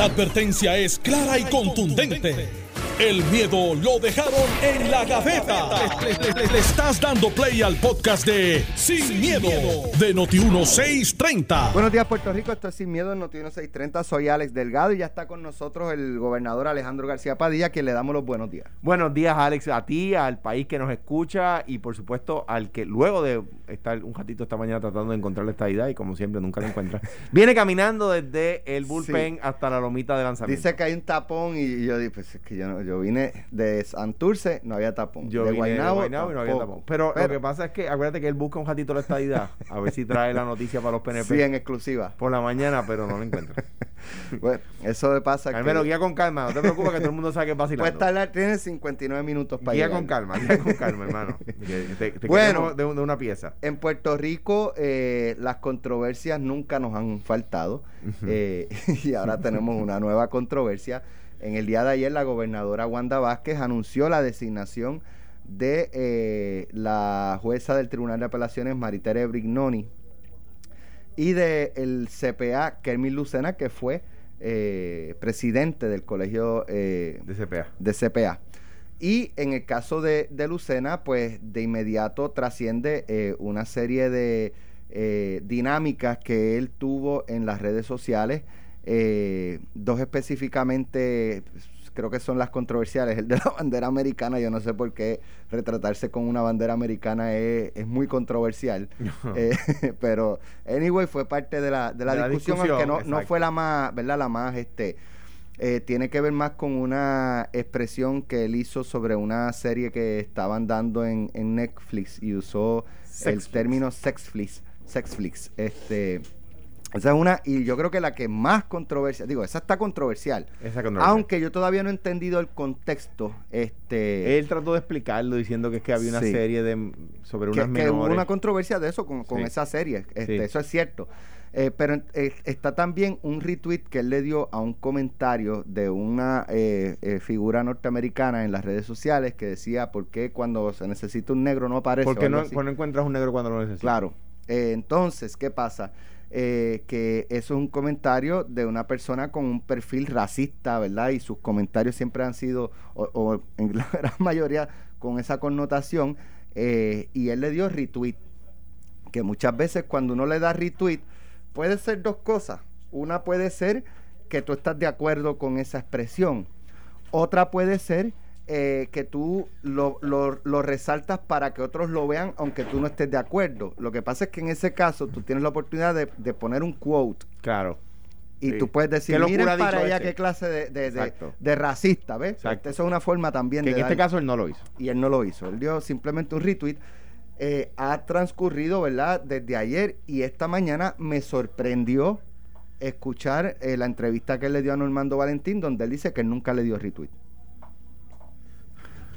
La advertencia es clara y contundente. El miedo lo dejaron en la gaveta. Le, le- le- le estás dando play al podcast de Sin, miedo, de Noti1630. Buenos días, Puerto Rico. Esto es Sin Miedo en Noticiero 630. Soy Alex Delgado y ya está con nosotros el gobernador Alejandro García Padilla, que le damos los buenos días. Buenos días, Alex, a ti, al país que nos escucha y por supuesto al que luego de estar un ratito esta mañana tratando de encontrar la estadidad y como siempre nunca la encuentra, viene caminando desde el bullpen hasta la lomita de lanzamiento. Dice que hay un tapón y yo digo, pues es que yo, no- yo vine de Santurce, no había tapón. Yo de vine de Guaynabo, Guaynabo y no había tampoco. tapón. Pero, lo que pasa es que acuérdate que él busca un ratito la estadidad, a ver si trae la noticia para los PNP Sí, en exclusiva. por la mañana, pero no la encuentra. Bueno, eso le pasa Al menos guía con calma, no te preocupes que todo el mundo sabe que es Puedes vacilando. tardar, tienes 59 minutos para Guía llegar. con calma, guía con calma, hermano. Que te, te Bueno. de una pieza. En Puerto Rico eh, las controversias nunca nos han faltado eh, y ahora tenemos una nueva controversia. En el día de ayer la gobernadora Wanda Vázquez anunció la designación de eh, la jueza del Tribunal de Apelaciones Maritere Brignoni y de el CPA Kermit Lucena que fue eh, presidente del colegio eh, De CPA. de CPA. Y en el caso de, de Lucena, pues de inmediato trasciende una serie de dinámicas que él tuvo en las redes sociales. Eh, dos específicamente, pues, creo que son las controversiales. El de la bandera americana, yo no sé por qué retratarse con una bandera americana es, es muy controversial. Eh, pero, anyway, fue parte de la, de la De la discusión, aunque no, no fue la más, ¿verdad? La más, este, eh, tiene que ver más con una expresión que él hizo sobre una serie que estaban dando en, en Netflix y usó el término sexflix, sexflix. Este, esa es una, y yo creo que la que más controversia, digo, esa está controversial. Esa controversia. Aunque yo todavía no he entendido el contexto, este, Él trató de explicarlo diciendo que es que había una Sí. serie de sobre que, unas que hubo menores. una controversia de eso con, con Sí. esa serie. Este, Sí. Eso es cierto. Eh, pero eh, está también un retweet que él le dio a un comentario de una eh, eh, figura norteamericana en las redes sociales que decía por qué cuando se necesita un negro no aparece. ¿Por qué no, no encuentras un negro cuando lo necesitas? Claro. Eh, entonces, ¿qué pasa? Eh, que eso es un comentario de una persona con un perfil racista, ¿verdad? Y sus comentarios siempre han sido, o, o en la gran mayoría, con esa connotación. eh, y él le dio retweet. Que muchas veces cuando uno le da retweet, puede ser dos cosas. Una puede ser que tú estás de acuerdo con esa expresión. Otra puede ser eh, que tú lo, lo- lo resaltas para que otros lo vean, aunque tú no estés de acuerdo. Lo que pasa es que en ese caso tú tienes la oportunidad de, de poner un quote Claro. y Sí. tú puedes decir, ¿Qué locura miren para allá este?" qué clase de, de- de- racista, ¿ves? Exacto. Eso es una forma también Que de en este dar- caso él no lo hizo. y él no lo hizo. Él dio simplemente un retweet. Eh, ha transcurrido, ¿verdad? Desde ayer y esta mañana me sorprendió escuchar eh, la entrevista que él le dio a Normando Valentín, donde él dice que él nunca le dio retweet.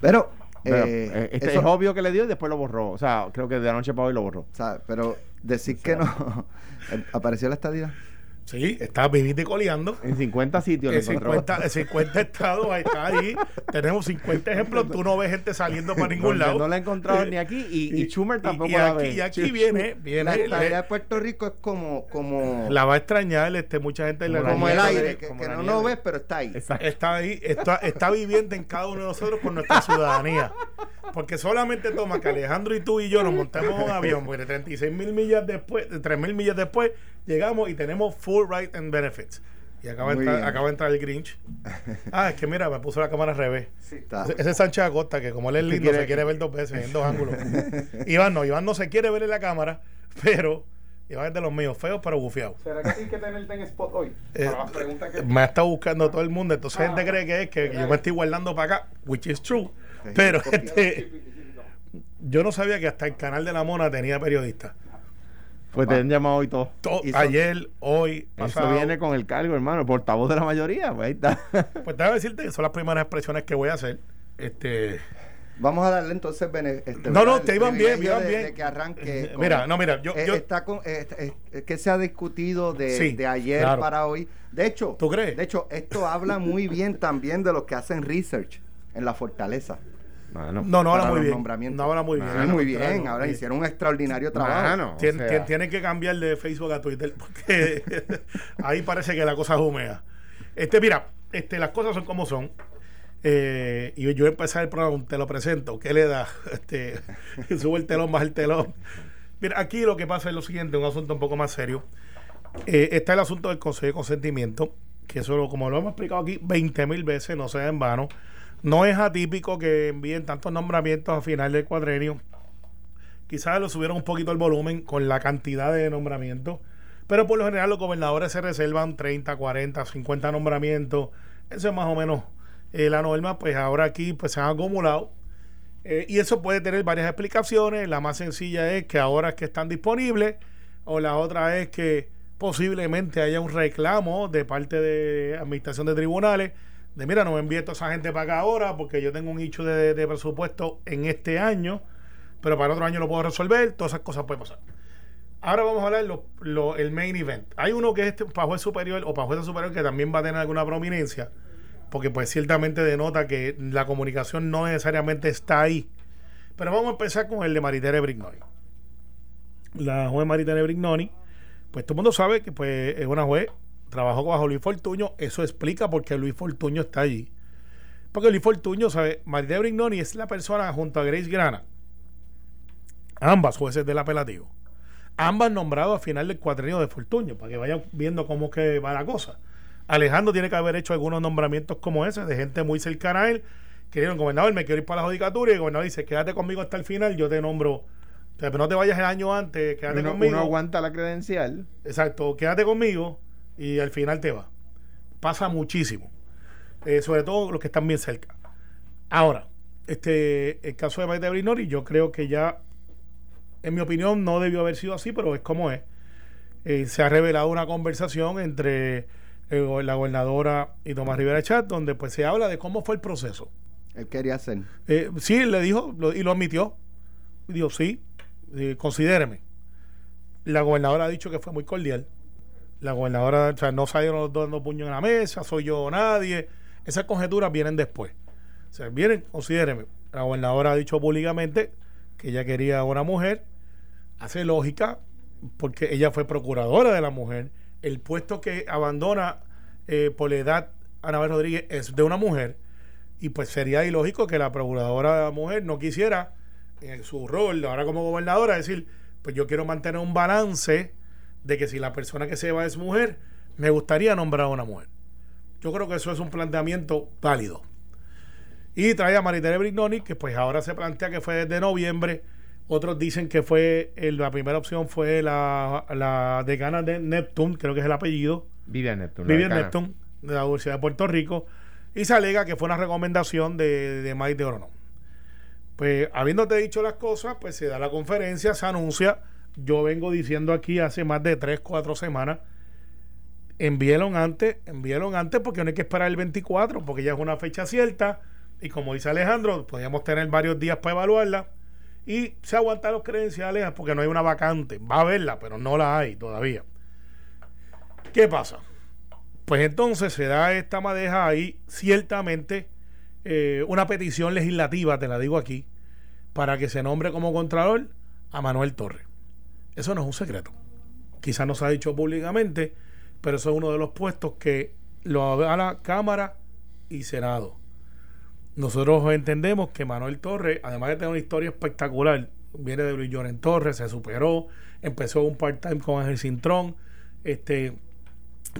Pero, Pero, eh, eh, este eso- es obvio que le dio y después lo borró. O sea, creo que de anoche para hoy lo borró. sea, pero decir que no. ¿Apareció la estadía? Sí, está vivito y coleando. En 50 sitios En encontró. 50, en 50 estados, ahí está ahí. Tenemos 50 ejemplos. Tú no ves gente saliendo para ningún lado. No la he encontrado ni aquí y, y Schumer tampoco y la aquí, ve. y aquí viene, viene La estadía le- de Puerto Rico es como, como, la va a extrañar, este, mucha gente Como la como el aire, que, como que la no lo ves, pero está ahí. Exacto. está ahí, está, está viviente en cada uno de nosotros con nuestra ciudadanía. Porque solamente toma que Alejandro y tú y yo nos montemos un avión, porque 36 mil millas después, 3 mil millas después, llegamos y tenemos full right and benefits. Y acaba de, entrar, acaba de entrar el Grinch. Ah, es que mira, me puso la cámara al revés. Está. Ese- es Sánchez Acosta, que como él es lindo, quiere- se quiere ver dos veces, en dos ángulos. Iván no, Iván no se quiere ver en la cámara, pero Iván es de los míos, feos pero bufiados. ¿Será que hay que tenerte en spot hoy? Eh, Para las preguntas que... Me ha estado buscando todo el mundo, entonces Ah. gente cree que es que yo me estoy guardando para acá, which is true. Pero este, yo no sabía que hasta el canal de la Mona tenía periodistas. Pues te han llamado hoy todo. To- ayer, hoy, pasado. Eso viene con el cargo, hermano. Portavoz de la mayoría. Pues ahí está. Pues déjame decirte que son las primeras expresiones que voy a hacer. Este, Vamos a darle entonces bene- este, No, no, te iban bien, iban de- bien. de que arranque. con- Mira, no, mira, yo- Eh, yo- está con, eh, eh, eh, que se ha discutido de, Sí, de ayer claro. para hoy. De hecho, ¿Tú crees? De hecho, esto habla muy bien también de los que hacen research en la fortaleza. Mano. no, no habla muy bien. No habla muy bien. Muy bien. Ahora hicieron un extraordinario trabajo. Mano, Tien- sea, tienen que cambiar de Facebook a Twitter porque ahí parece que la cosa es húmeda. Este, mira, este, las cosas son como son. Eh, y yo voy a empezar el programa, te lo presento. ¿Qué le da? Este, sube el telón, baja el telón. Mira, aquí lo que pasa es lo siguiente, un asunto un poco más serio. Eh, está el asunto del Consejo de Consentimiento, que eso, como lo hemos explicado aquí 20 mil veces, no sea en vano. No es atípico que envíen tantos nombramientos a final del cuadrenio. Quizás lo subieron un poquito el volumen con la cantidad de nombramientos, pero por lo general los gobernadores se reservan 30, 40, 50 nombramientos. Eso es más o menos eh, la norma, pues ahora aquí pues se han acumulado. Eh, y eso puede tener varias explicaciones. La más sencilla es que ahora es que están disponibles, o la otra es que posiblemente haya un reclamo de parte de administración de tribunales de mira, no me envíe toda esa gente para acá ahora porque yo tengo un nicho de, de presupuesto en este año, pero para otro año lo puedo resolver, todas esas cosas pueden pasar. Ahora vamos a hablar lo, lo, el main event. Hay uno que es este, para juez superior o para juez superior que también va a tener alguna prominencia, porque pues ciertamente denota que la comunicación no necesariamente está ahí. Pero vamos a empezar con el de Maritere Brignoni. La juez Maritere Brignoni, pues todo el mundo sabe que pues es una juez, trabajó bajo Luis Fortuño, eso explica por qué Luis Fortuño está allí. Porque Luis Fortuño, ¿sabe? Maritere Brignoni es la persona junto a Grace Grana, ambas jueces del apelativo, ambas nombradas a final del cuatrenio de Fortuño, para que vayan viendo cómo que va la cosa. Alejandro tiene que haber hecho algunos nombramientos como ese, de gente muy cercana a él, que dijeron, gobernador, me quiero ir para la judicatura, y el gobernador dice, quédate conmigo hasta el final, yo te nombro, pero no te vayas el año antes, quédate Uno, conmigo. uno aguanta la credencial. Exacto, quédate conmigo y al final te va. Pasa muchísimo, eh, sobre todo los que están bien cerca. Ahora, este, el caso de Maite Brinori, yo creo que ya, en mi opinión, no debió haber sido así, pero es como es. Eh, se ha revelado una conversación entre la gobernadora y Tomás Rivera Chat, donde pues se habla de cómo fue el proceso. Él quería hacer. Eh, sí, le dijo lo- y lo admitió. Dijo, sí, eh, considéreme. La gobernadora ha dicho que fue muy cordial. La gobernadora, o sea, no salieron dando puño en la mesa, soy yo o nadie. Esas conjeturas vienen después. O sea, vienen, considéreme. La gobernadora ha dicho públicamente que ella quería a una mujer. Hace lógica, porque ella fue procuradora de la mujer. El puesto que abandona eh, por la edad Anabel Rodríguez es de una mujer. Y pues sería ilógico que la procuradora de la mujer no quisiera, en su rol ahora como gobernadora, decir, pues yo quiero mantener un balance de que si la persona que se va es mujer, me gustaría nombrar a una mujer. Yo creo que eso es un planteamiento válido. Y trae a Maritere Brignoni, que pues ahora se plantea que fue desde noviembre. Otros dicen que fue, el- la primera opción fue la, la decana de Neptune, creo que es el apellido. Vivian Neptune. Vivian. Neptune, de la Universidad de Puerto Rico, y se alega que fue una recomendación de, de Mike de Orono. Pues, habiéndote dicho las cosas, pues se da la conferencia, se anuncia. Yo vengo diciendo aquí hace más de 3, 4 semanas. Envíelo antes, envíelo antes porque no hay que esperar el 24, porque ya es una fecha cierta. Y como dice Alejandro, podríamos tener varios días para evaluarla. Y se aguantan los credenciales porque no hay una vacante. Va a haberla, pero no la hay todavía. ¿Qué pasa? Pues entonces se da esta madeja ahí, ciertamente, eh, una petición legislativa, te la digo aquí, para que se nombre como Contralor a Manuel Torres. Eso no es un secreto. Quizás no se ha dicho públicamente, pero eso es uno de los puestos que lo a la Cámara y Senado. Nosotros entendemos que Manuel Torres, además de tener una historia espectacular, viene de Luis Lloren Torres, se superó, empezó un part-time con Ángel Cintrón, este,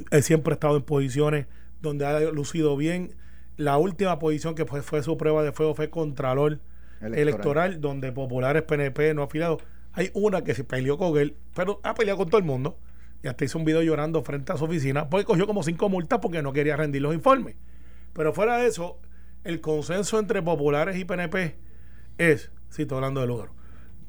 él siempre ha estado en posiciones donde ha lucido bien. La última posición que fue, fue su prueba de fuego fue Contralor Electoral. electoral. donde populares PNP no afiliados. Hay una que se peleó con él, pero ha peleado con todo el mundo. Y hasta hizo un video llorando frente a su oficina, porque cogió como cinco multas porque no quería rendir los informes. Pero fuera de eso, el consenso entre populares y PNP es, si estoy hablando de lugar.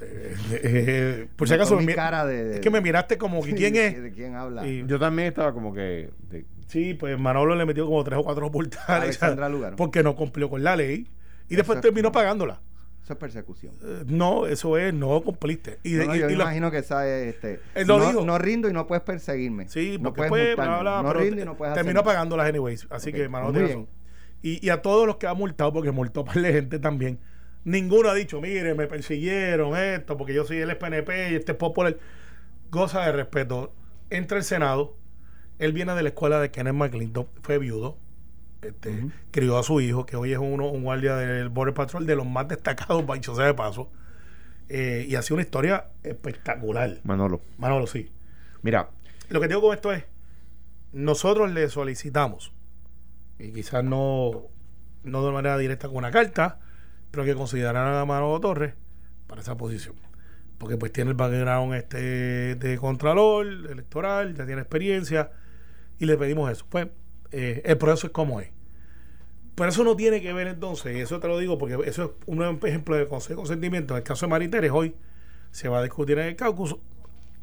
Eh, eh, por si acaso, me cara de- de- es que me miraste como que quién es. ¿De quién habla? Y- Yo también estaba como que. de- Sí, pues Manolo le metió como tres o cuatro Lugaro. porque no cumplió con la ley y después es- terminó pagándola. Eso es persecución. Eh, no, eso es, no cumpliste. Y, de- No, no, y- yo y me la- imagino que esa es, este, lo no, rindo y no puedes perseguirme. Sí, no porque puedes multarme. bla, bla, no rindo y no puedes terminó hacer nada. pagándolas anyways. Así que tiene bien. razón. Y, y a todos los que ha multado, porque multó para la gente también, ninguno ha dicho, mire, me persiguieron esto, porque yo soy el PNP y este es popular. Goza de respeto. Entra el Senado Él viene de la escuela de Kenneth McClintock, fue viudo, este, crió a su hijo, que hoy es uno, un guardia del Border Patrol de los más destacados, dicho sea de paso, eh, y ha sido una historia espectacular. Manolo. Manolo, sí. Mira, Lo que digo con esto es, nosotros le solicitamos, y quizás no, no de manera directa con una carta, pero que consideraran a Manolo Torres para esa posición. Porque pues tiene el background este de contralor, electoral, ya tiene experiencia, y le pedimos eso. Pues eh, el proceso es como es. Pero eso no tiene que ver entonces, y eso te lo digo porque eso es un ejemplo de consejo consentimiento. En el caso de Mariteres, hoy se va a discutir en el caucus.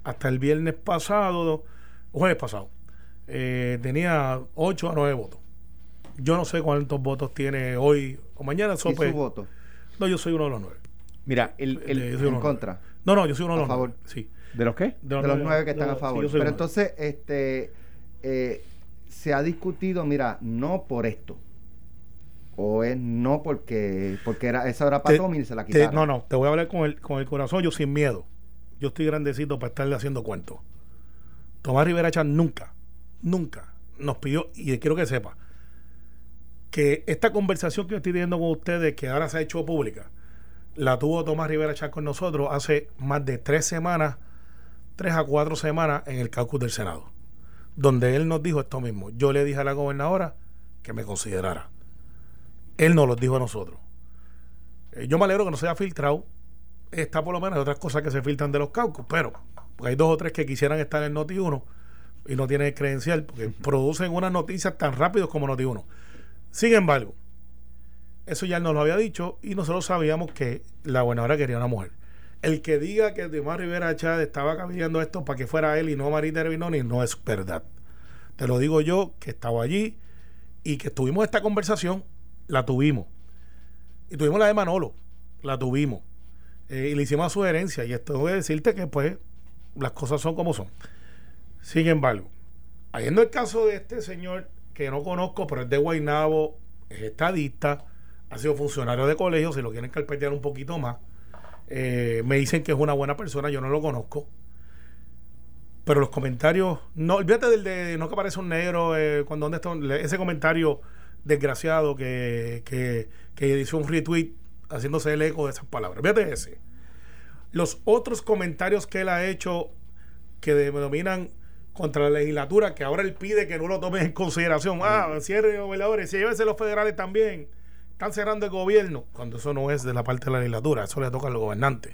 Hasta el viernes pasado, jueves pasado, eh, tenía 8 a 9 votos. Yo no sé cuántos votos tiene hoy o mañana. ¿Y Sope. su voto? No, yo soy uno de los nueve. mira, el, el- Eh, En contra. No, no, yo soy uno de A los favor. nueve. Sí. ¿de los qué? de los nueve que están a favor. Pero uno. entonces, este, eh, se ha discutido, mira, no por esto. O es no porque porque era esa era para Te- Tommy y se la te- quitaron. no, no, te voy a hablar con el, con el corazón, yo sin miedo. Yo estoy grandecito para estarle haciendo cuentos. Tomás Rivera Chan nunca, nunca nos pidió, y quiero que sepa, que esta conversación que yo estoy teniendo con ustedes, que ahora se ha hecho pública, la tuvo Tomás Rivera Chan con nosotros hace más de tres semanas, tres a cuatro semanas en el caucus del Senado, donde él nos dijo esto mismo. Yo le dije a la gobernadora que me considerara. Él nos lo dijo a nosotros. Eh, yo me alegro que no se haya filtrado. Está por lo menos hay otras cosas que se filtran de los caucus, pero hay dos o tres que quisieran estar en Noti1 y no tienen credencial, porque producen unas noticias tan rápido como Noti1. Sin embargo, eso ya él nos lo había dicho y nosotros sabíamos que la gobernadora quería una mujer. El que diga que Tomás Rivera Chávez estaba cambiando esto para que fuera él y no Marita Herbinoni no es verdad. Te lo digo yo que estaba allí y que tuvimos esta conversación, la tuvimos. Y tuvimos la de Manolo, la tuvimos. Eh, y le hicimos la sugerencia. Y esto voy a decirte que, pues, las cosas son como son. Sin embargo, habiendo el caso de este señor que no conozco, pero es de Guaynabo, es estadista, ha sido funcionario de colegio, si lo quieren carpetear un poquito más. Eh, me dicen que es una buena persona, yo no lo conozco. Pero los comentarios, no, olvídate del de no que aparece un negro, eh, cuando dónde está, ese comentario desgraciado que, que, que hizo un retweet haciéndose el eco de esas palabras. Olvídate ese. Los otros comentarios que él ha hecho que denominan contra la legislatura, que ahora él pide que no lo tomen en consideración. Ah, cierre gobernadores, llévense los federales también. Están cerrando el gobierno, cuando eso no es de la parte de la legislatura, eso le toca a los gobernantes.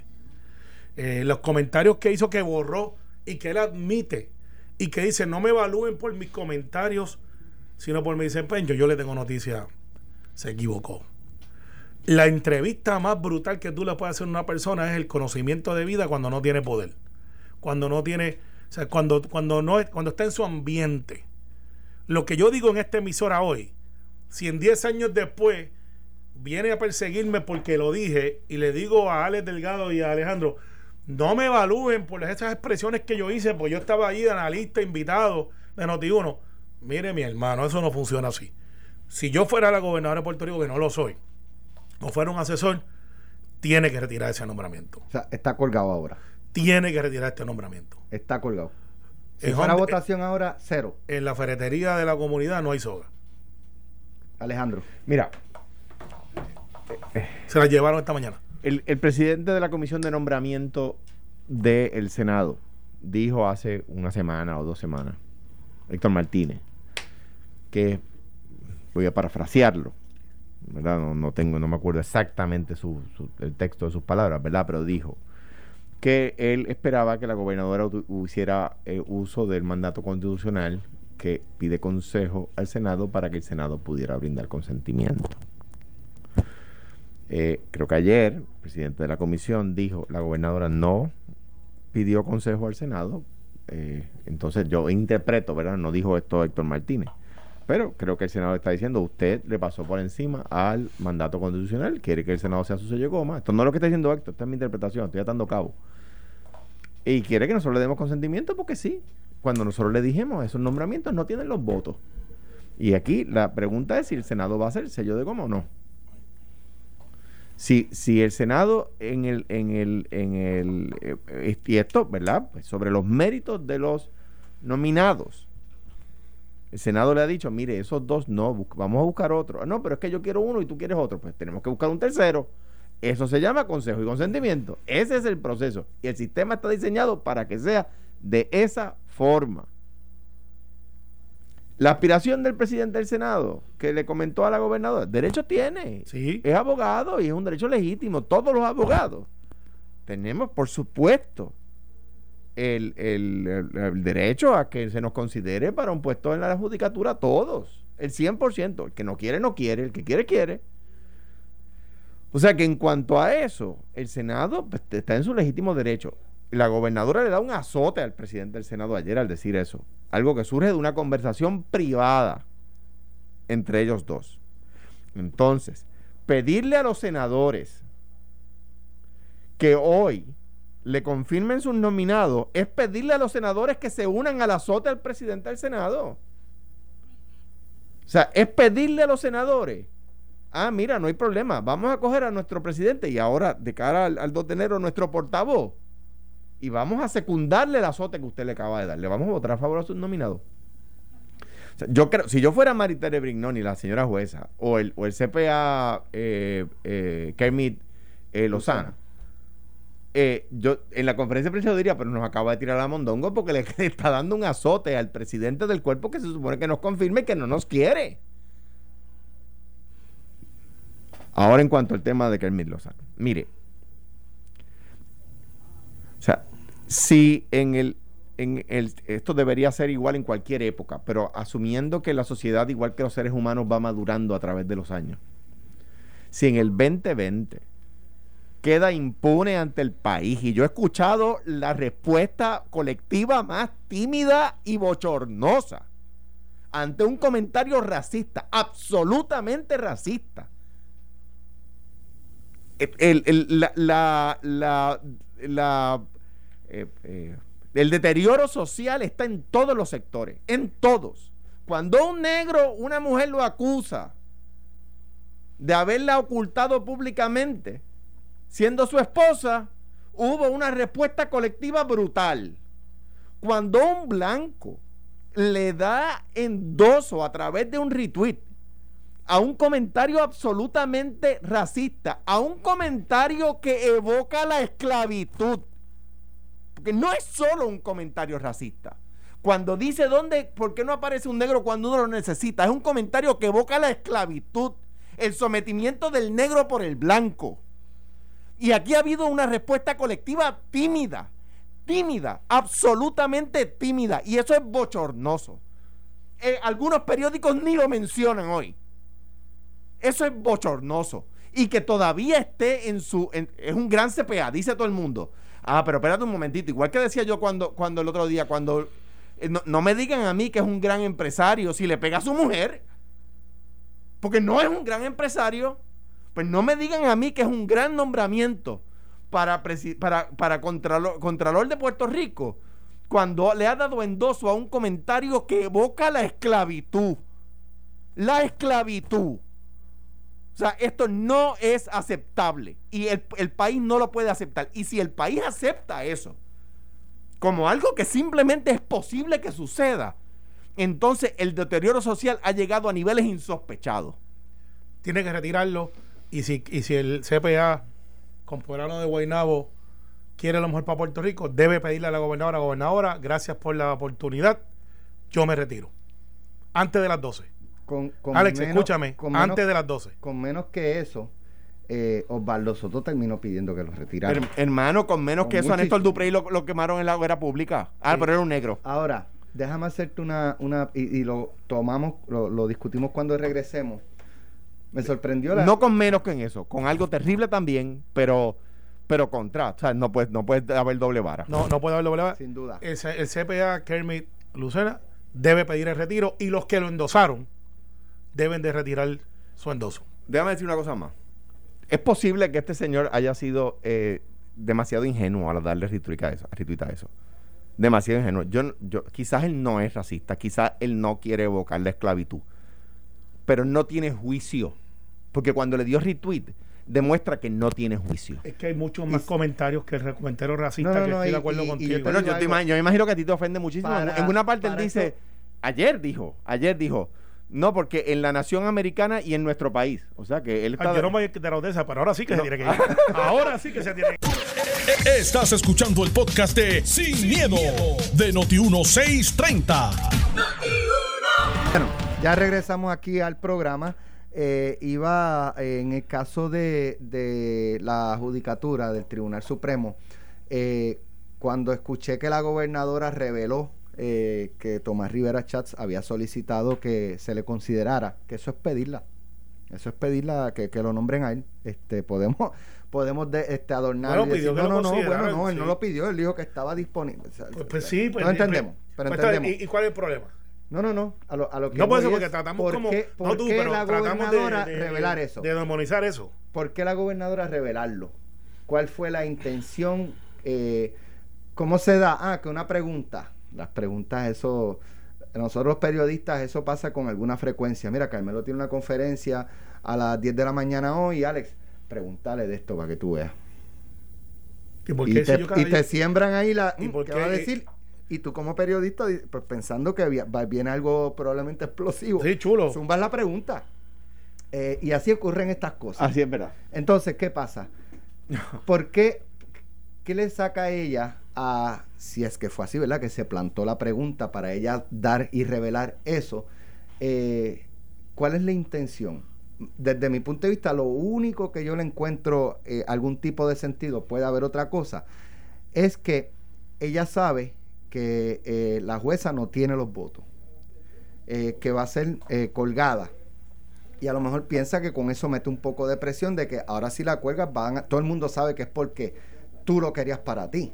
Eh, los comentarios que hizo que borró y que él admite y que dice no me evalúen por mis comentarios, sino por mi desempeño. Yo le tengo noticia, se equivocó. La entrevista más brutal que tú le puedes hacer a una persona es el conocimiento de vida cuando no tiene poder. Cuando no tiene, o sea, cuando, cuando no cuando está en su ambiente. Lo que yo digo en esta emisora hoy, si en 10 años después viene a perseguirme porque lo dije y le digo a Alex Delgado y a Alejandro, no me evalúen por esas expresiones que yo hice, porque yo estaba ahí de analista, invitado de Noti1. Mire, mi hermano, eso no funciona así. Si yo fuera la gobernadora de Puerto Rico, que no lo soy, o fuera un asesor, tiene que retirar ese nombramiento. O sea, está colgado ahora. Tiene que retirar este nombramiento. Está colgado. Si fuera votación ahora, cero. En la ferretería de la comunidad no hay soga. Alejandro. Mira, Se la llevaron esta mañana. el, presidente de la comisión de nombramiento del Senado dijo hace una semana o dos semanas, Héctor Martínez, que voy a parafrasearlo, ¿verdad? No, tengo, no me acuerdo exactamente su, su- el texto de sus palabras, ¿verdad? Pero dijo que él esperaba que la gobernadora hiciera eh, uso del mandato constitucional que pide consejo al Senado para que el Senado pudiera brindar consentimiento. Eh, creo que ayer el presidente de la comisión dijo, la gobernadora no pidió consejo al Senado, eh, entonces yo interpreto, ¿verdad? No dijo esto Héctor Martínez, pero creo que el Senado está diciendo, usted le pasó por encima al mandato constitucional, quiere que el Senado sea su sello goma, esto no es lo que está diciendo Héctor, esta es mi interpretación, estoy atando cabo. Y quiere que nosotros le demos consentimiento porque sí, cuando nosotros le dijimos, esos nombramientos no tienen los votos. Y aquí la pregunta es si el Senado va a hacer sello de goma o no. Si, si el Senado en el, en el, en el, eh, y esto, ¿verdad? Pues sobre los méritos de los nominados. El Senado le ha dicho, mire, esos dos no, vamos a buscar otro. No, pero es que yo quiero uno y tú quieres otro. Pues tenemos que buscar un tercero. Eso se llama consejo y consentimiento. Ese es el proceso. Y el sistema está diseñado para que sea de esa forma. La aspiración del presidente del Senado, que le comentó a la gobernadora, derecho tiene. Sí. Es abogado y es un derecho legítimo. Todos los abogados tenemos, por supuesto, el, el- derecho a que se nos considere para un puesto en la judicatura todos. El 100%. El que no quiere, no quiere. El que quiere, quiere. O sea que en cuanto a eso, el Senado pues, está en su legítimo derecho. La gobernadora le da un azote al presidente del Senado ayer al decir eso. Algo que surge de una conversación privada entre ellos dos. Entonces, pedirle a los senadores que hoy le confirmen sus nominados es pedirle a los senadores que se unan al azote al presidente del Senado. O sea, es pedirle a los senadores, ah, mira, no hay problema, vamos a coger a nuestro presidente y ahora, de cara al, al 2 de enero, nuestro portavoz, y vamos a secundarle el azote que usted le acaba de dar. Le vamos a votar a favor a sus nominados. O sea, yo creo, si yo fuera Maritere Brignoni, la señora jueza, o el, o el CPA eh, eh, Kermit eh, Lozana, yo en la conferencia de prensa diría, pero nos acaba de tirar a Mondongo porque le, le está dando un azote al presidente del cuerpo que se supone que nos confirme que no nos quiere. Ahora en cuanto al tema de Kermit Lozano. Mire, o sea, si en el, en el, esto debería ser igual en cualquier época, pero asumiendo que la sociedad, igual que los seres humanos, va madurando a través de los años. Si en el 2020 queda impune ante el país, y yo he escuchado la respuesta colectiva más tímida y bochornosa ante un comentario racista, absolutamente racista. El, el- la, la- la- la, eh, eh, el deterioro social está en todos los sectores, en todos. Cuando un negro, una mujer lo acusa de haberla ocultado públicamente, siendo su esposa, hubo una respuesta colectiva brutal. Cuando un blanco le da endoso a través de un retweet a un comentario absolutamente racista, a un comentario que evoca la esclavitud, porque no es solo un comentario racista. Cuando dice dónde, por qué no aparece un negro cuando uno lo necesita, es un comentario que evoca la esclavitud, el sometimiento del negro por el blanco. Y aquí ha habido una respuesta colectiva tímida, tímida, absolutamente tímida, y eso es bochornoso. Eh, algunos periódicos ni lo mencionan hoy. Eso es bochornoso. Y que todavía esté en su. es un gran CPA, dice todo el mundo. Ah, pero espérate un momentito. Igual que decía yo cuando, cuando el otro día, cuando. eh, no, no me digan a mí que es un gran empresario si le pega a su mujer. Porque no es un gran empresario. Pues no me digan a mí que es un gran nombramiento para, para, para contralor, Contralor de Puerto Rico cuando le ha dado endoso a un comentario que evoca la esclavitud. La esclavitud. O sea, esto no es aceptable y el, el país no lo puede aceptar. Y si el país acepta eso como algo que simplemente es posible que suceda, entonces el deterioro social ha llegado a niveles insospechados. Tiene que retirarlo. Y si, y si el CPA, Comporano de Guaynabo, quiere lo mejor para Puerto Rico, debe pedirle a la gobernadora, gobernadora, gracias por la oportunidad, yo me retiro. Antes de las 12. Con, con Alex, menos- escúchame, con menos- antes de las 12. Con menos que eso, eh, Osvaldo Soto terminó pidiendo que lo retiraran. Her- hermano, con menos Con que eso, a Néstor. Duprey lo, lo quemaron en la hoguera pública. Ah, Sí. pero era un negro. Ahora, déjame hacerte una, una y, y lo tomamos, lo, lo discutimos cuando regresemos. Me sorprendió la... No con menos que en eso, con algo terrible también, pero pero contra. O sea, no puede, no puede haber doble vara. No, no puede haber doble vara. Sin duda. El, C- el CPA Kermit Lucena debe pedir el retiro y los que lo endosaron deben de retirar su endoso. Déjame decir una cosa más. Es posible que este señor haya sido eh, demasiado ingenuo al darle retweet a eso. retweet a eso. Demasiado ingenuo. Yo, no- yo, quizás él no es racista, quizás él no quiere evocar la esclavitud, pero no tiene juicio. Porque cuando le dio retweet, demuestra que no tiene juicio. Es que hay muchos más Y- comentarios que el comentario racista No, no, que no, estoy y- de acuerdo y- y yo contigo. yo, yo me imagino que a ti te ofende muchísimo. Para- en una parte él dice, ayer dijo, ayer dijo, no, porque en la nación americana y en nuestro país. O sea que él está. Ay, yo no me de esa, pero ahora sí que se tiene que ir. Ahora sí que se tiene que ir. Estás escuchando el podcast de Sin, miedo, de Noti1630. Bueno, ya regresamos aquí al programa. Eh, iba eh, en el caso de, de la judicatura del Tribunal Supremo, eh, cuando escuché que la gobernadora reveló eh, que Tomás Rivera Chats había solicitado que se le considerara, que eso es pedirla. Eso es pedirla que, que lo nombren a él. Este, podemos podemos de, este, adornar Bueno, y decir, no, no, no, bueno, no, él no lo pidió, él dijo que estaba disponible. O sea, Pues, pues sí, pues. no entendemos, pues, pero pues entendemos. ¿Y, y cuál es el problema? No, no, no, a lo, a lo que No puede ser voy porque es, tratamos ¿por como. qué, no por tú, pero la gobernadora de, de- revelar eso? De demonizar eso. ¿Por qué la gobernadora revelarlo? ¿Cuál fue la intención? Eh, ¿Cómo se da? Ah, que una pregunta. Las preguntas, eso. Nosotros los periodistas, eso pasa con alguna frecuencia. Mira, Carmelo tiene una conferencia a las 10 de la mañana hoy. Alex, pregúntale de esto para que tú veas. ¿Y por Y qué te, y te siembran ahí la. ¿Y por ¿Qué qué? va a decir? Y tú como periodista, di- pues pensando que viene algo probablemente explosivo. Sí, chulo. Zumbas la pregunta. Eh, y así ocurren estas cosas. Así es verdad. Entonces, ¿qué pasa? ¿Por qué? ¿Qué le saca a ella a, si es que fue así, ¿verdad? Que se plantó la pregunta para ella dar y revelar eso. Eh, ¿Cuál es la intención? Desde mi punto de vista, lo único que yo le encuentro eh, algún tipo de sentido, puede haber otra cosa, es que ella sabe que eh, la jueza no tiene los votos, que va a ser colgada y a lo mejor piensa que con eso mete un poco de presión de que ahora si la cuelgas van a- todo el mundo sabe que es porque tú lo querías para ti.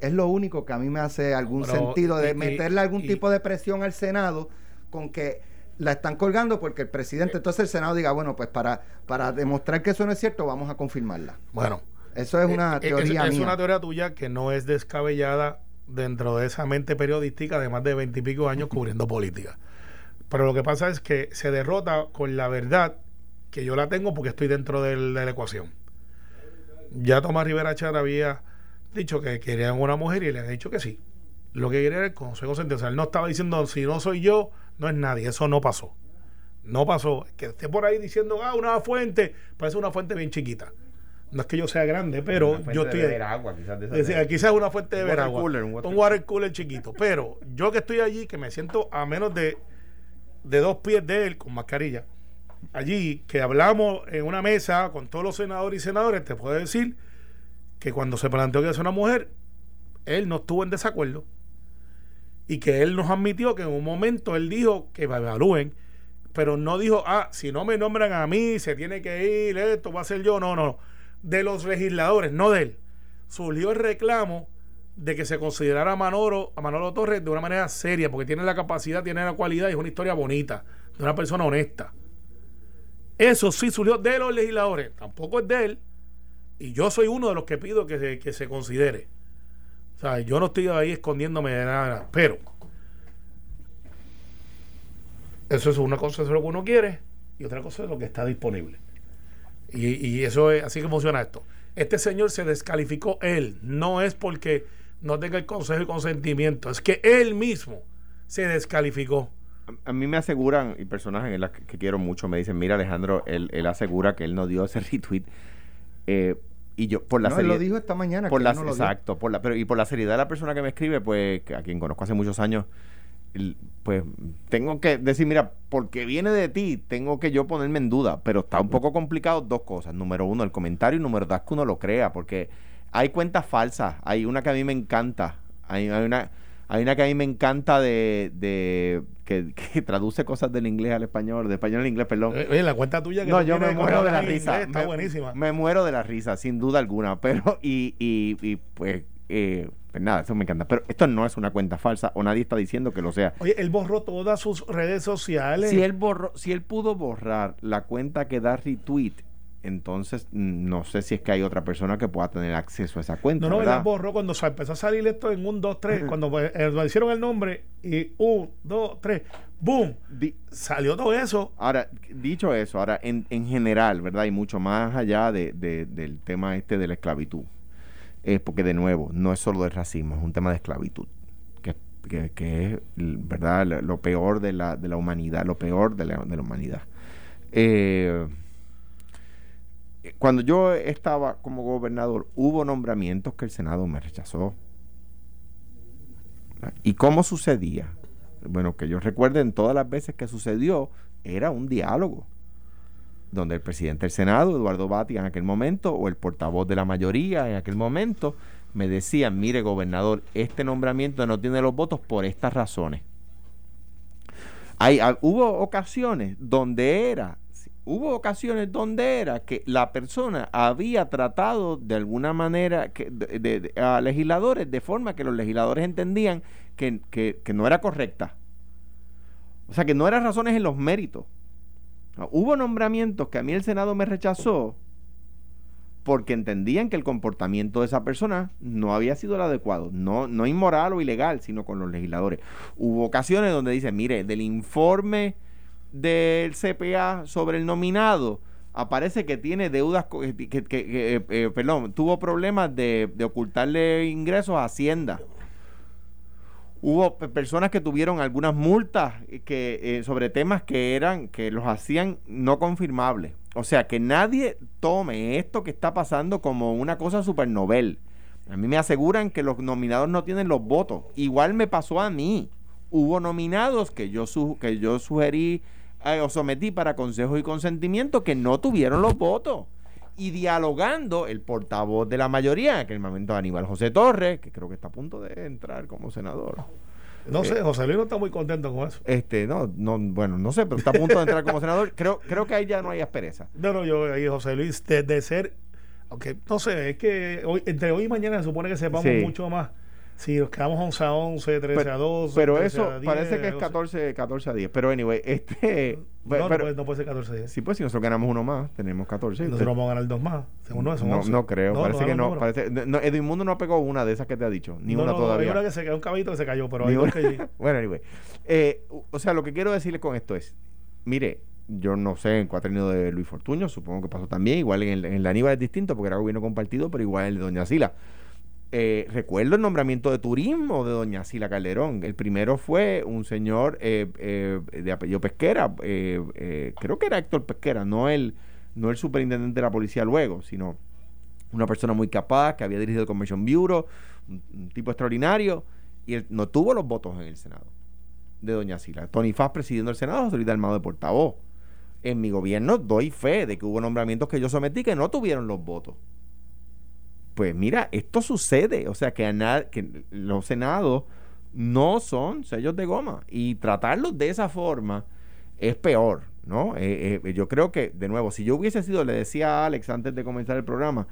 Es lo único que a mí me hace algún Pero, sentido de y- meterle algún y- tipo de presión al Senado con que la están colgando porque el presidente, entonces el Senado diga, bueno, pues para, para demostrar que eso no es cierto, vamos a confirmarla. Bueno. Eso es una Eh, eh, teoría es, es mía. una teoría tuya que no es descabellada dentro de esa mente periodística de más de veintipico años cubriendo política. Pero lo que pasa es que se derrota con la verdad que yo la tengo porque estoy dentro del- de la ecuación. Ya Tomás Rivera Char había dicho que querían una mujer y le han dicho que sí. Lo que quería era el consejo sentencial. No estaba diciendo si no soy yo, no es nadie. Eso no pasó. No pasó. Que esté por ahí diciendo, ah, una fuente, parece una fuente bien chiquita. No es que yo sea grande, pero yo estoy. agua, quizás de Es decir, de- quizás una fuente de Un ver agua. cooler, un water un water cooler chiquito. Pero yo que estoy allí, que me siento a menos de, de dos pies de él, con mascarilla, allí, que hablamos en una mesa con todos los senadores y senadores, te puedo decir que cuando se planteó que es una mujer, él no estuvo en desacuerdo. Y que él nos admitió que en un momento él dijo que me evalúen, pero no dijo, ah, si no me nombran a mí, se tiene que ir, esto va a ser yo. No, no. De los legisladores, no de él. Surgió el reclamo de que se considerara a Manolo, a Manolo Torres de una manera seria, porque tiene la capacidad, tiene la cualidad y es una historia bonita, de una persona honesta. Eso sí surgió de los legisladores, tampoco es de él, y yo soy uno de los que pido que se, que se considere. O sea, yo no estoy ahí escondiéndome de nada, pero eso es una cosa es lo que uno quiere y otra cosa es lo que está disponible. Y, y eso es así que funciona esto. Este señor se descalificó él, no es porque no tenga el consejo y consentimiento, es que él mismo se descalificó. A- mí me aseguran, y personas en las que, que quiero mucho me dicen, mira Alejandro, él, él asegura que él no dio ese retweet. Eh, y yo, por la no, él lo dijo esta mañana. por que la, él no lo dio. exacto, por la, pero y por la seriedad de la persona que me escribe, pues, a quien conozco hace muchos años, pues tengo que decir, mira, porque viene de ti, tengo que yo ponerme en duda, pero está un poco complicado dos cosas. Número uno, el comentario y número dos, que uno lo crea, porque hay cuentas falsas. Hay una que a mí me encanta, hay, hay una... Hay una que a mí me encanta de, de que, que traduce cosas del inglés al español, de español al inglés, perdón. Eh, Oye, la cuenta tuya que No, yo me muero de la inglés risa. Está me, buenísima. Me muero de la risa, sin duda alguna. Pero, y, y, y pues, eh, pues nada, eso me encanta. Pero esto no es una cuenta falsa o nadie está diciendo que lo sea. Oye, él borró todas sus redes sociales. Si él borró, si él pudo borrar la cuenta que da retweet, entonces no sé si es que hay otra persona que pueda tener acceso a esa cuenta. No, no, ¿verdad? la borró cuando se empezó a salir esto en un, dos, tres. cuando pues, eh, le hicieron el nombre y un, dos, tres, ¡boom! Di- Salió todo eso. Ahora, dicho eso, ahora en, en general, ¿verdad? Y mucho más allá de, de- del tema este de la esclavitud. Eh, porque de nuevo, no es solo de racismo, es un tema de esclavitud. Que, que, que es verdad lo, lo peor de la, de la humanidad, lo peor de la, de la humanidad. Eh, cuando yo estaba como gobernador, hubo nombramientos que el Senado me rechazó. ¿Y cómo sucedía? Bueno, que yo recuerden todas las veces que sucedió, era un diálogo donde el presidente del Senado, Eduardo Bati, en aquel momento, o el portavoz de la mayoría en aquel momento, me decían, mire gobernador, este nombramiento no tiene los votos por estas razones. Hay, ah, hubo ocasiones donde era, hubo ocasiones donde era que la persona había tratado de alguna manera que, a legisladores de forma que los legisladores entendían que, no era correcta. O sea, que no eran razones en los méritos. Hubo nombramientos que a mí el Senado me rechazó porque entendían que el comportamiento de esa persona no había sido el adecuado, no, no inmoral o ilegal, sino con los legisladores. Hubo ocasiones donde dice, mire, del informe del CPA sobre el nominado, aparece que tiene deudas, co- que, que- que- eh, eh, perdón, tuvo problemas de, de ocultarle ingresos a Hacienda. Hubo pe- personas que tuvieron algunas multas eh, que eh, sobre temas que eran que los hacían no confirmables. O sea, que nadie tome esto que está pasando como una cosa super novel. A mí me aseguran que los nominados no tienen los votos. Igual me pasó a mí. Hubo nominados que yo su- que yo sugerí eh, o sometí para consejo y consentimiento que no tuvieron los votos. Y dialogando, el portavoz de la mayoría, en aquel momento Aníbal José Torres, que creo que está a punto de entrar como senador. No Eh, sé, José Luis no está muy contento con eso. Este, no, no, bueno, no sé, pero está a punto de entrar como senador. Creo, creo que ahí ya no hay aspereza. No, no, yo ahí José Luis, de, de ser, aunque no sé, es que hoy, entre hoy y mañana se supone que sepamos Sí. mucho más. Si nos quedamos 11 a 11, 13 a 12. Pero 13 eso a 10, parece que es 12. 14, 14 a 10. Pero anyway, este. No, pero, no, puede, no puede ser 14 a 10. sí, pues si nosotros ganamos uno más, tenemos 14. Nosotros vamos a ganar dos más. Según no, no, 11. no creo, parece que no. Parece, no Edwin Mundo no pegó una de esas que te ha dicho, ni No, una no, no, todavía. Hay una que se quedó, un caballito que se cayó, pero hay dos que. bueno, anyway. Eh, o sea, lo que quiero decirle con esto es, mire, yo no sé en cuatrienio de Luis Fortuño, supongo que pasó también, igual en el, en de Aníbal es distinto porque era gobierno compartido, pero igual el de Doña Sila. Eh, recuerdo el nombramiento de turismo de Doña Sila Calderón. El primero fue un señor eh, eh, de apellido Pesquera, eh, eh, creo que era Héctor Pesquera, no el, no el superintendente de la policía luego, sino una persona muy capaz que había dirigido el Convention Bureau, un, un tipo extraordinario, y él no tuvo los votos en el Senado de Doña Sila. Tony Faz presidiendo el Senado, José Luis Dalmado de portavoz. En mi gobierno doy fe de que hubo nombramientos que yo sometí que no tuvieron los votos. Pues mira, esto sucede, o sea que, a que los senados no son sellos de goma y tratarlos de esa forma es peor, ¿no? Eh, eh, yo creo que, de nuevo, si yo hubiese sido, le decía a Alex antes de comenzar el programa,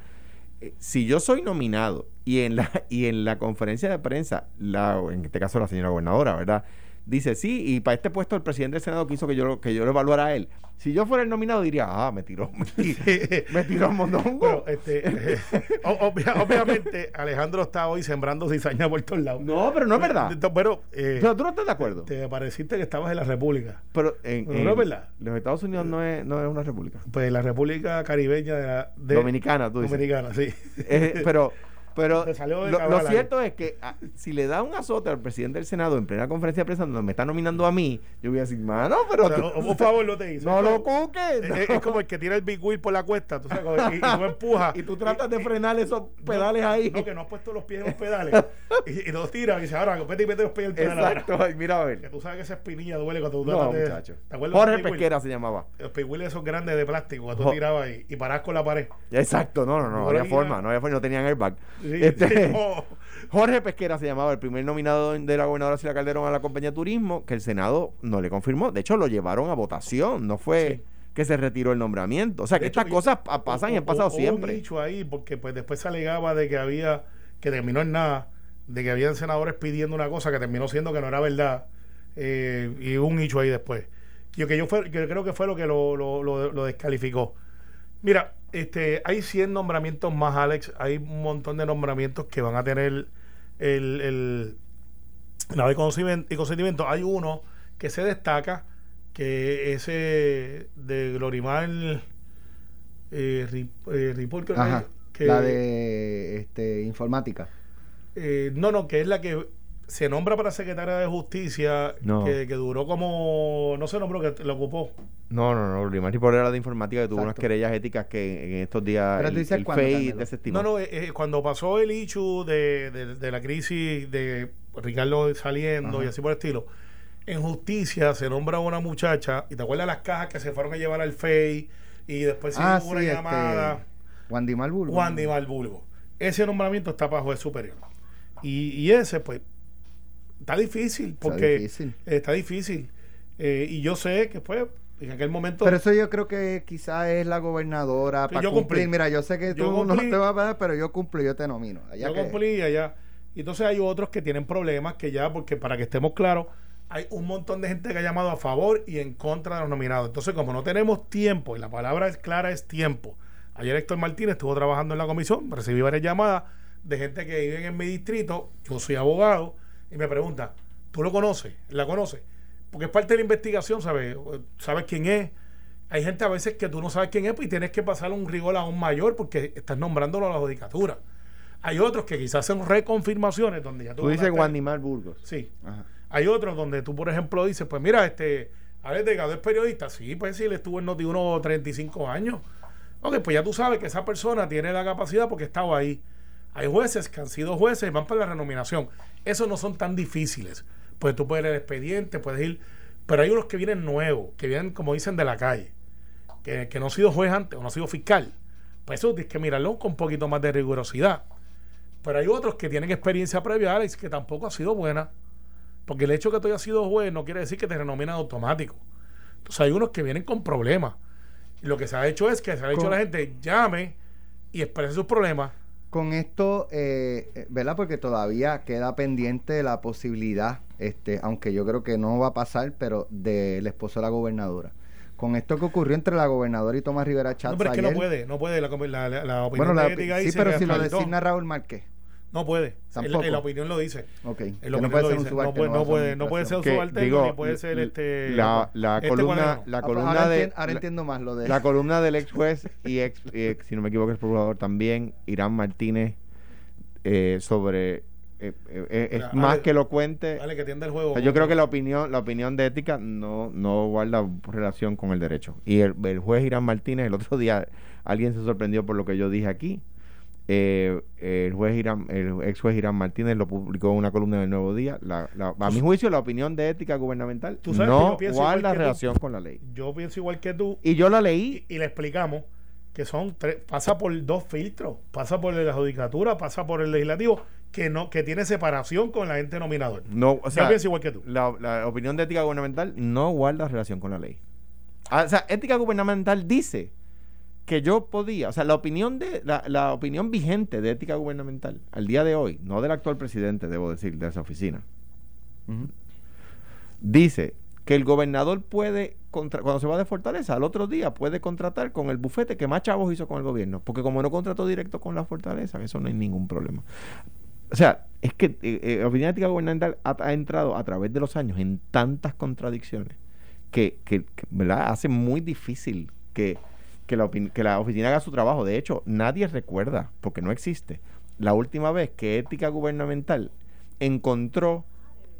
eh, si yo soy nominado y en la y en la conferencia de prensa, la, en este caso la señora gobernadora, ¿verdad? Dice, sí, y para este puesto el presidente del Senado quiso que yo, que yo lo evaluara a él. Si yo fuera el nominado diría, ah, me tiró, me tiró, me tiró mondongo. Bueno, este, eh, obvia- obviamente Alejandro está hoy sembrando cizaña por todos lados. no, pero no es verdad. Pero, eh, Pero tú no estás de acuerdo. te pareciste que estabas en la República. Pero en, Pero en no es verdad. los Estados Unidos no es, no es una república. Pues la República Caribeña de, la, de Dominicana, tú dices. Dominicana, sí. Eh, pero pero lo, cierto es que ah, si le da un azote al presidente del Senado en plena conferencia de prensa donde me está nominando a mí, yo voy a decir, mano, pero O sea, tú- un favor no te hizo. no lo cuques. Es, no. es como el que tira el big wheel por la cuesta, tú sabes, y, y tú empujas. y tú tratas de frenar esos pedales ahí. No, que no has puesto los pies en los pedales. y, y los tiras y dices, ahora, vete y mete los pies en el pedal. Exacto, ay, mira a Que ver. tú sabes que esa espinilla duele cuando tú No, muchacho. ¿Te acuerdas Jorge wheel? Pesquera se llamaba. Los big wheels esos grandes de plástico que tú tirabas y, y parás con la pared. Exacto, no, no, no, no Por había forma, no había forma, no tenían airbag. Sí, Este, no. Jorge Pesquera se llamaba el primer nominado de la gobernadora Sila Calderón a la compañía de turismo, que el Senado no le confirmó. De hecho, lo llevaron a votación, no fue Sí. que se retiró el nombramiento. O sea, que hecho, estas cosas pa- pasan y han pasado siempre. un nicho ahí porque pues después se alegaba de que había que terminó en nada de que habían senadores pidiendo una cosa que terminó siendo que no era verdad eh, y un nicho ahí después yo que yo fue que creo que fue lo que lo, lo, lo- lo descalificó mira este hay 100 nombramientos más Alex hay un montón de nombramientos que van a tener el, el la de consentimiento hay uno que se destaca que ese de Glorimar eh, Rip- eh, Ajá. que- La de este, informática. eh, no, no, que es la que se nombra para secretaria de justicia No. que, que duró como, no se nombró, que lo ocupó. No, no, no. Limar por era de informática que tuvo unas querellas éticas que en estos días Pero el, tú dices el cuándo, FEI desestimó. No, no, eh, eh, cuando pasó el issue de, de- de la crisis de Ricardo saliendo y así por el estilo, en justicia se nombra a una muchacha, y te acuerdas las cajas que se fueron a llevar al FEI, y después se Ah, hizo una sí, llamada. este, Wandy Malbulgo. Juan de Bulgo. Ese nombramiento está para juez superior. Y, y ese, pues, está difícil, porque difícil. está difícil. Eh, y yo sé que, pues, en aquel momento. Pero eso yo creo que quizás es la gobernadora para yo cumplir. cumplí. Mira, yo sé que Yo tú no te vas a pagar, pero yo cumplo, yo te nomino. Allá yo que- cumplí allá. Y entonces hay otros que tienen problemas que ya, porque para que estemos claros, hay un montón de gente que ha llamado a favor y en contra de los nominados. Entonces, como no tenemos tiempo, y la palabra es clara, es tiempo. Ayer Héctor Martínez estuvo trabajando en la comisión, recibí varias llamadas de gente que vive en mi distrito, yo soy abogado, y me pregunta, ¿tú lo conoces? ¿La conoces? Porque es parte de la investigación, ¿sabes? ¿Sabes quién es? Hay gente a veces que tú no sabes quién es pues, y tienes que pasar un rigor aún mayor porque estás nombrándolo a la judicatura. Hay otros que quizás hacen reconfirmaciones donde ya tú... Tú dices Guandimar Burgos. Sí. Ajá. Hay otros donde tú, por ejemplo, dices, pues mira, este, Alex Delgado es periodista. Sí, pues sí, él estuvo en Noti1 35 años. Ok, pues ya tú sabes que esa persona tiene la capacidad porque estaba ahí. Hay jueces que han sido jueces y van para la renominación. Esos no son tan difíciles. Pues tú puedes ir al expediente, puedes ir... Pero hay unos que vienen nuevos, que vienen, como dicen, de la calle. Que, que no han sido juez antes o no han sido fiscal. Pues eso tienes que mirarlo con un poquito más de rigurosidad. Pero hay otros que tienen experiencia previa, Alex, que tampoco ha sido buena. Porque el hecho de que tú hayas sido juez no quiere decir que te renominan automático. Entonces hay unos que vienen con problemas. Y lo que se ha hecho es que se ha dicho Con- a la gente, llame y exprese sus problemas. Con esto, eh, eh, ¿verdad? Porque todavía queda pendiente la posibilidad, este, aunque yo creo que no va a pasar, pero del esposo de la gobernadora. Con esto que ocurrió entre la gobernadora y Tomás Rivera Chávez No, pero es que no puede, no puede. La, la, la- opinión bueno, la- ética sí, dice pero si lo designa Raúl Márquez, No puede. Tampoco. La opinión lo dice. ok, En que la no puede lo ser un dice. Subalterno, no ser puede, una no puede ser subalterno digo, ni puede ser este. la, la este columna, cuaderno. la Ah, columna ahora, de entien- ahora la- entiendo más lo de La columna del ex juez y ex, y ex, si no me equivoco, es procurador también, Irán Martínez, eh, sobre. eh, eh, eh, es Mira, más Ale- que elocuente. Vale, que atienda el juego. O sea, yo creo que la opinión, la opinión de ética no, no guarda relación con el derecho. Y el, el juez Irán Martínez, el otro día, alguien se sorprendió por lo que yo dije aquí. Eh, el juez Irán, el ex juez Irán Martínez lo publicó en una columna del Nuevo Día. La- la- a mi juicio, la opinión de ética gubernamental Tú sabes que no yo guarda tú. relación con la ley. Yo pienso igual que tú. Y yo la leí y, y le explicamos que son tres, pasa por dos filtros, pasa por la judicatura, pasa por el legislativo, que no, que tiene separación con la gente nominador. No, o sea, Yo pienso igual que tú. La, la opinión de ética gubernamental no guarda relación con la ley. Ah, o sea, ética gubernamental dice que yo podía, o sea, la opinión de la, la opinión vigente de ética gubernamental al día de hoy, no del actual presidente, debo decir, de esa oficina, dice que el gobernador puede, contra- cuando se va de Fortaleza, al otro día puede contratar con el bufete que más chavos hizo con el gobierno, porque como no contrató directo con la Fortaleza, eso no hay ningún problema. O sea, es que eh, eh, la opinión ética gubernamental ha, ha entrado a través de los años en tantas contradicciones que, que, que, ¿verdad? hace muy difícil que, que, la que la oficina haga su trabajo. De hecho, nadie recuerda, porque no existe, la última vez que ética gubernamental encontró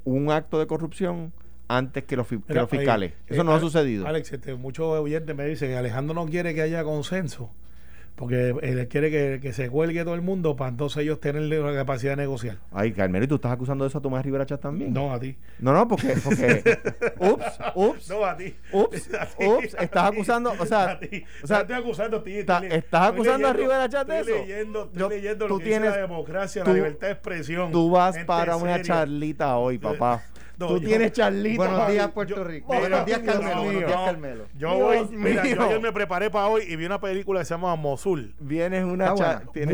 un acto de corrupción antes que los, fi- que Mira, los fiscales. ahí, Eso eh, no ha sucedido. Alex, este, muchos oyentes me dicen que Alejandro no quiere que haya consenso, porque él quiere que, que se cuelgue todo el mundo para entonces ellos tener la capacidad de negociar. Ay, Carmelo, ¿y tú estás acusando de eso a Tomás Rivera Chat también? No a ti. no, no, porque, porque ups, ups, No a ti. ups, A ti, ups, a estás acusando, o sea, a ti. o sea, estoy acusando a ti. está- estoy estás acusando a Rivera Chat de estoy eso. Leyendo, estoy Yo- leyendo tú lo que dice la tienes- democracia, tú- la libertad de expresión. Tú vas para una charlita hoy, papá. No, tú yo- tienes charlita. Buenos papi. días, Puerto yo- Rico. mira, Buenos días, Carmelo. no, Buenos no. días, Carmelo. Yo voy, mira, yo ayer me preparé para hoy y vi una película que se llama Mosul. Vienes una cha- buena. tienes-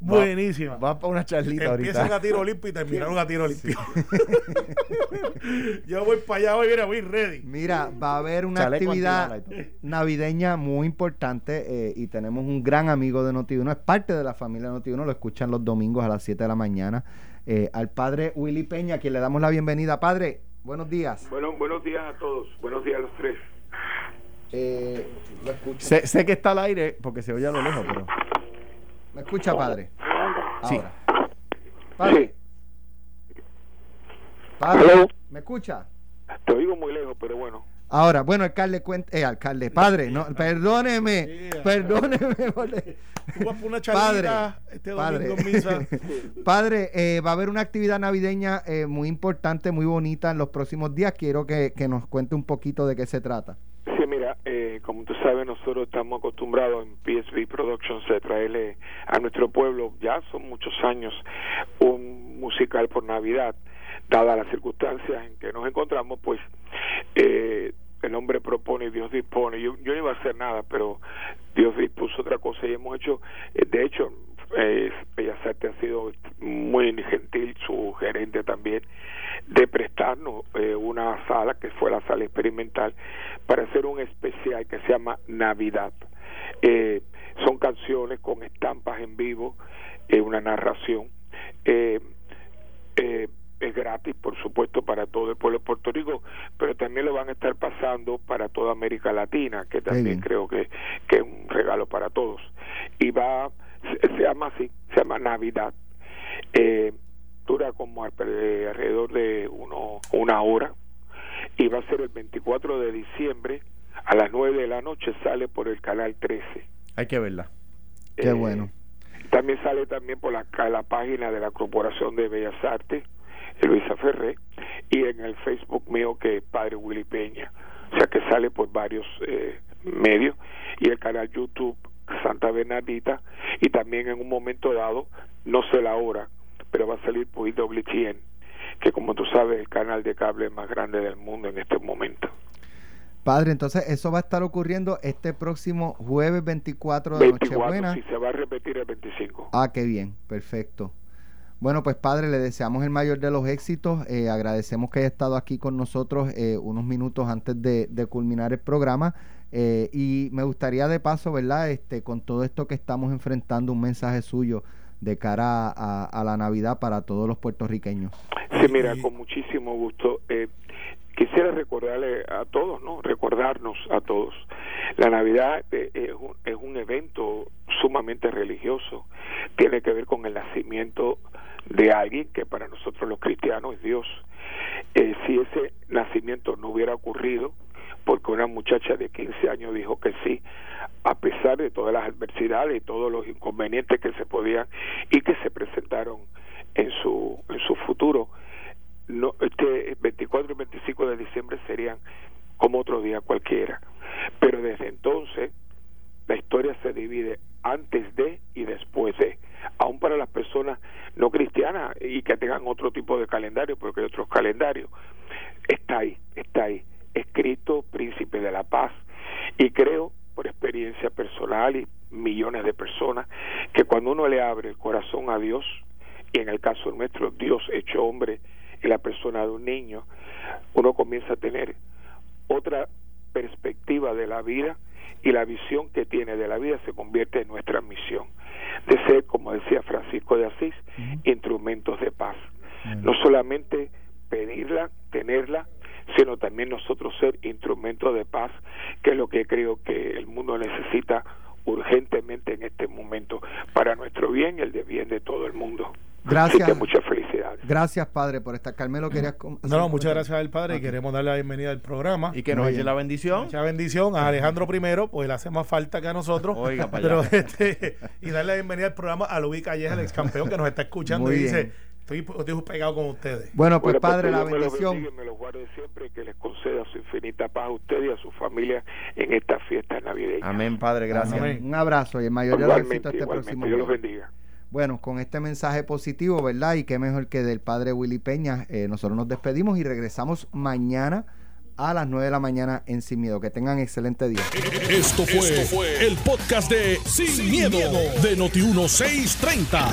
Buenísima. Vas para una charlita Empiezan ahorita. a tiro limpio y terminaron a tiro limpio. yo voy para allá hoy, mira, voy ready. Mira, va a haber una actividad navideña muy importante eh, y tenemos un gran amigo de Noti1, es parte de la familia Noti1, lo escuchan los domingos a las 7 de la mañana, eh, al padre Willy Peña, a quien le damos la bienvenida. Padre, buenos días. Bueno, buenos días a todos. Buenos días a los tres. Eh, lo. Sé, sé que está al aire porque se oye a lo lejos, pero. ¿Me escucha, padre? Sí. Ahora. Padre, Padre, Aló. ¿me escucha? Te oigo muy lejos, pero bueno. Ahora, bueno, alcalde, cuente, eh, alcalde, padre, no, perdóneme, Sí, perdóneme. ole. Tú vas por una Padre, este padre, domingo en misa. padre, eh, va a haber una actividad navideña eh, muy importante, muy bonita en los próximos días. Quiero que, que nos cuente un poquito de qué se trata. Eh, como tú sabes, nosotros estamos acostumbrados en PSV Productions a traerle a nuestro pueblo, ya son muchos años, un musical por Navidad. Dadas las circunstancias en que nos encontramos, pues eh, el hombre propone y Dios dispone. Yo, yo no iba a hacer nada, pero Dios dispuso otra cosa y hemos hecho, eh, de hecho, eh, Bellas Artes ha sido muy gentil, su gerente también, de prestarnos eh, una sala que fue la sala experimental para hacer un especial que se llama Navidad. Eh, son canciones con estampas en vivo, eh, una narración. Eh, eh, es gratis, por supuesto, para todo el pueblo de Puerto Rico, pero también lo van a estar pasando para toda América Latina, que también creo que, que es un regalo para todos. Y va, se, se llama así, se llama Navidad. Eh, dura como eh, alrededor de uno, una hora y va a ser el 24 de diciembre a las 9 de la noche, sale por el canal 13. Hay que verla. Qué Eh, bueno. También sale también por la, la página de la Corporación de Bellas Artes, Luisa Ferré, y en el Facebook mío que es Padre Willy Peña. O sea que sale por varios eh, medios, y el canal YouTube Santa Bernardita, y también en un momento dado, no sé la hora, pero va a salir por IWTN, que como tú sabes es el canal de cable más grande del mundo en este momento. Padre, entonces eso va a estar ocurriendo este próximo jueves 24 de 24, Nochebuena. si se va a repetir el 25. Ah, qué bien, perfecto. Bueno, pues padre, le deseamos el mayor de los éxitos. Eh, agradecemos que haya estado aquí con nosotros eh, unos minutos antes de, de culminar el programa. Eh, y me gustaría de paso, ¿verdad? Este, con todo esto que estamos enfrentando, un mensaje suyo de cara a, a la Navidad para todos los puertorriqueños. Sí, mira, con muchísimo gusto. Eh, quisiera recordarle a todos, ¿no? Recordarnos a todos. La Navidad eh, es, un, es un evento sumamente religioso. Tiene que ver con el nacimiento de alguien que para nosotros los cristianos es Dios. Eh, si ese nacimiento no hubiera ocurrido, porque una muchacha de 15 años dijo que sí, a pesar de todas las adversidades y todos los inconvenientes que se podían y que se presentaron en su en su futuro, no este 24 y 25 de diciembre serían como otro día cualquiera. Pero desde entonces la historia se divide antes de y después de. Aún para las personas no cristianas y que tengan otro tipo de calendario, porque hay otros calendarios, está ahí, está ahí, escrito Príncipe de la Paz. Y creo, por experiencia personal y millones de personas, que cuando uno le abre el corazón a Dios, y en el caso nuestro, Dios hecho hombre en la persona de un niño, uno comienza a tener otra perspectiva de la vida y la visión que tiene de la vida se convierte en nuestra misión de ser, como decía Francisco de Asís, instrumentos de paz. No solamente pedirla, tenerla, sino también nosotros ser instrumentos de paz, que es lo que creo que el mundo necesita urgentemente en este momento para nuestro bien y el de bien de todo el mundo. Gracias. Así que muchas felicidades. Gracias, padre, por estar. Carmelo, querías... No, muchas comentario? gracias al Padre. y Queremos darle la bienvenida al programa. Y que nos eche la bendición. Mucha bendición a Alejandro primero, pues le hace más falta que a nosotros. Oiga, para pero allá. este, y darle la bienvenida al programa a Luis Calleja, el ex campeón, que nos está escuchando Muy y dice, bien. estoy, estoy pegado con ustedes. Bueno, pues Bueno, padre, la Dios me los bendición. bendiga me los guarde siempre y que les conceda su infinita paz a ustedes y a su familia en esta fiesta navideña. Amén, Padre, gracias. Amén. Un abrazo y el mayor de los éxitos Igualmente, este igualmente. próximo Dios los bendiga. Bueno, con este mensaje positivo, ¿verdad? Y qué mejor que del padre Willy Peña, eh, nosotros nos despedimos y regresamos mañana a las 9 de la mañana en Sin Miedo. Que tengan excelente día. Esto fue, el podcast de Sin, miedo, de Noti1630.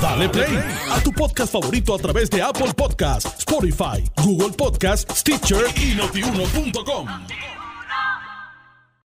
Dale play a tu podcast favorito a través de Apple Podcasts, Spotify, Google Podcasts, Stitcher y notiuno.com.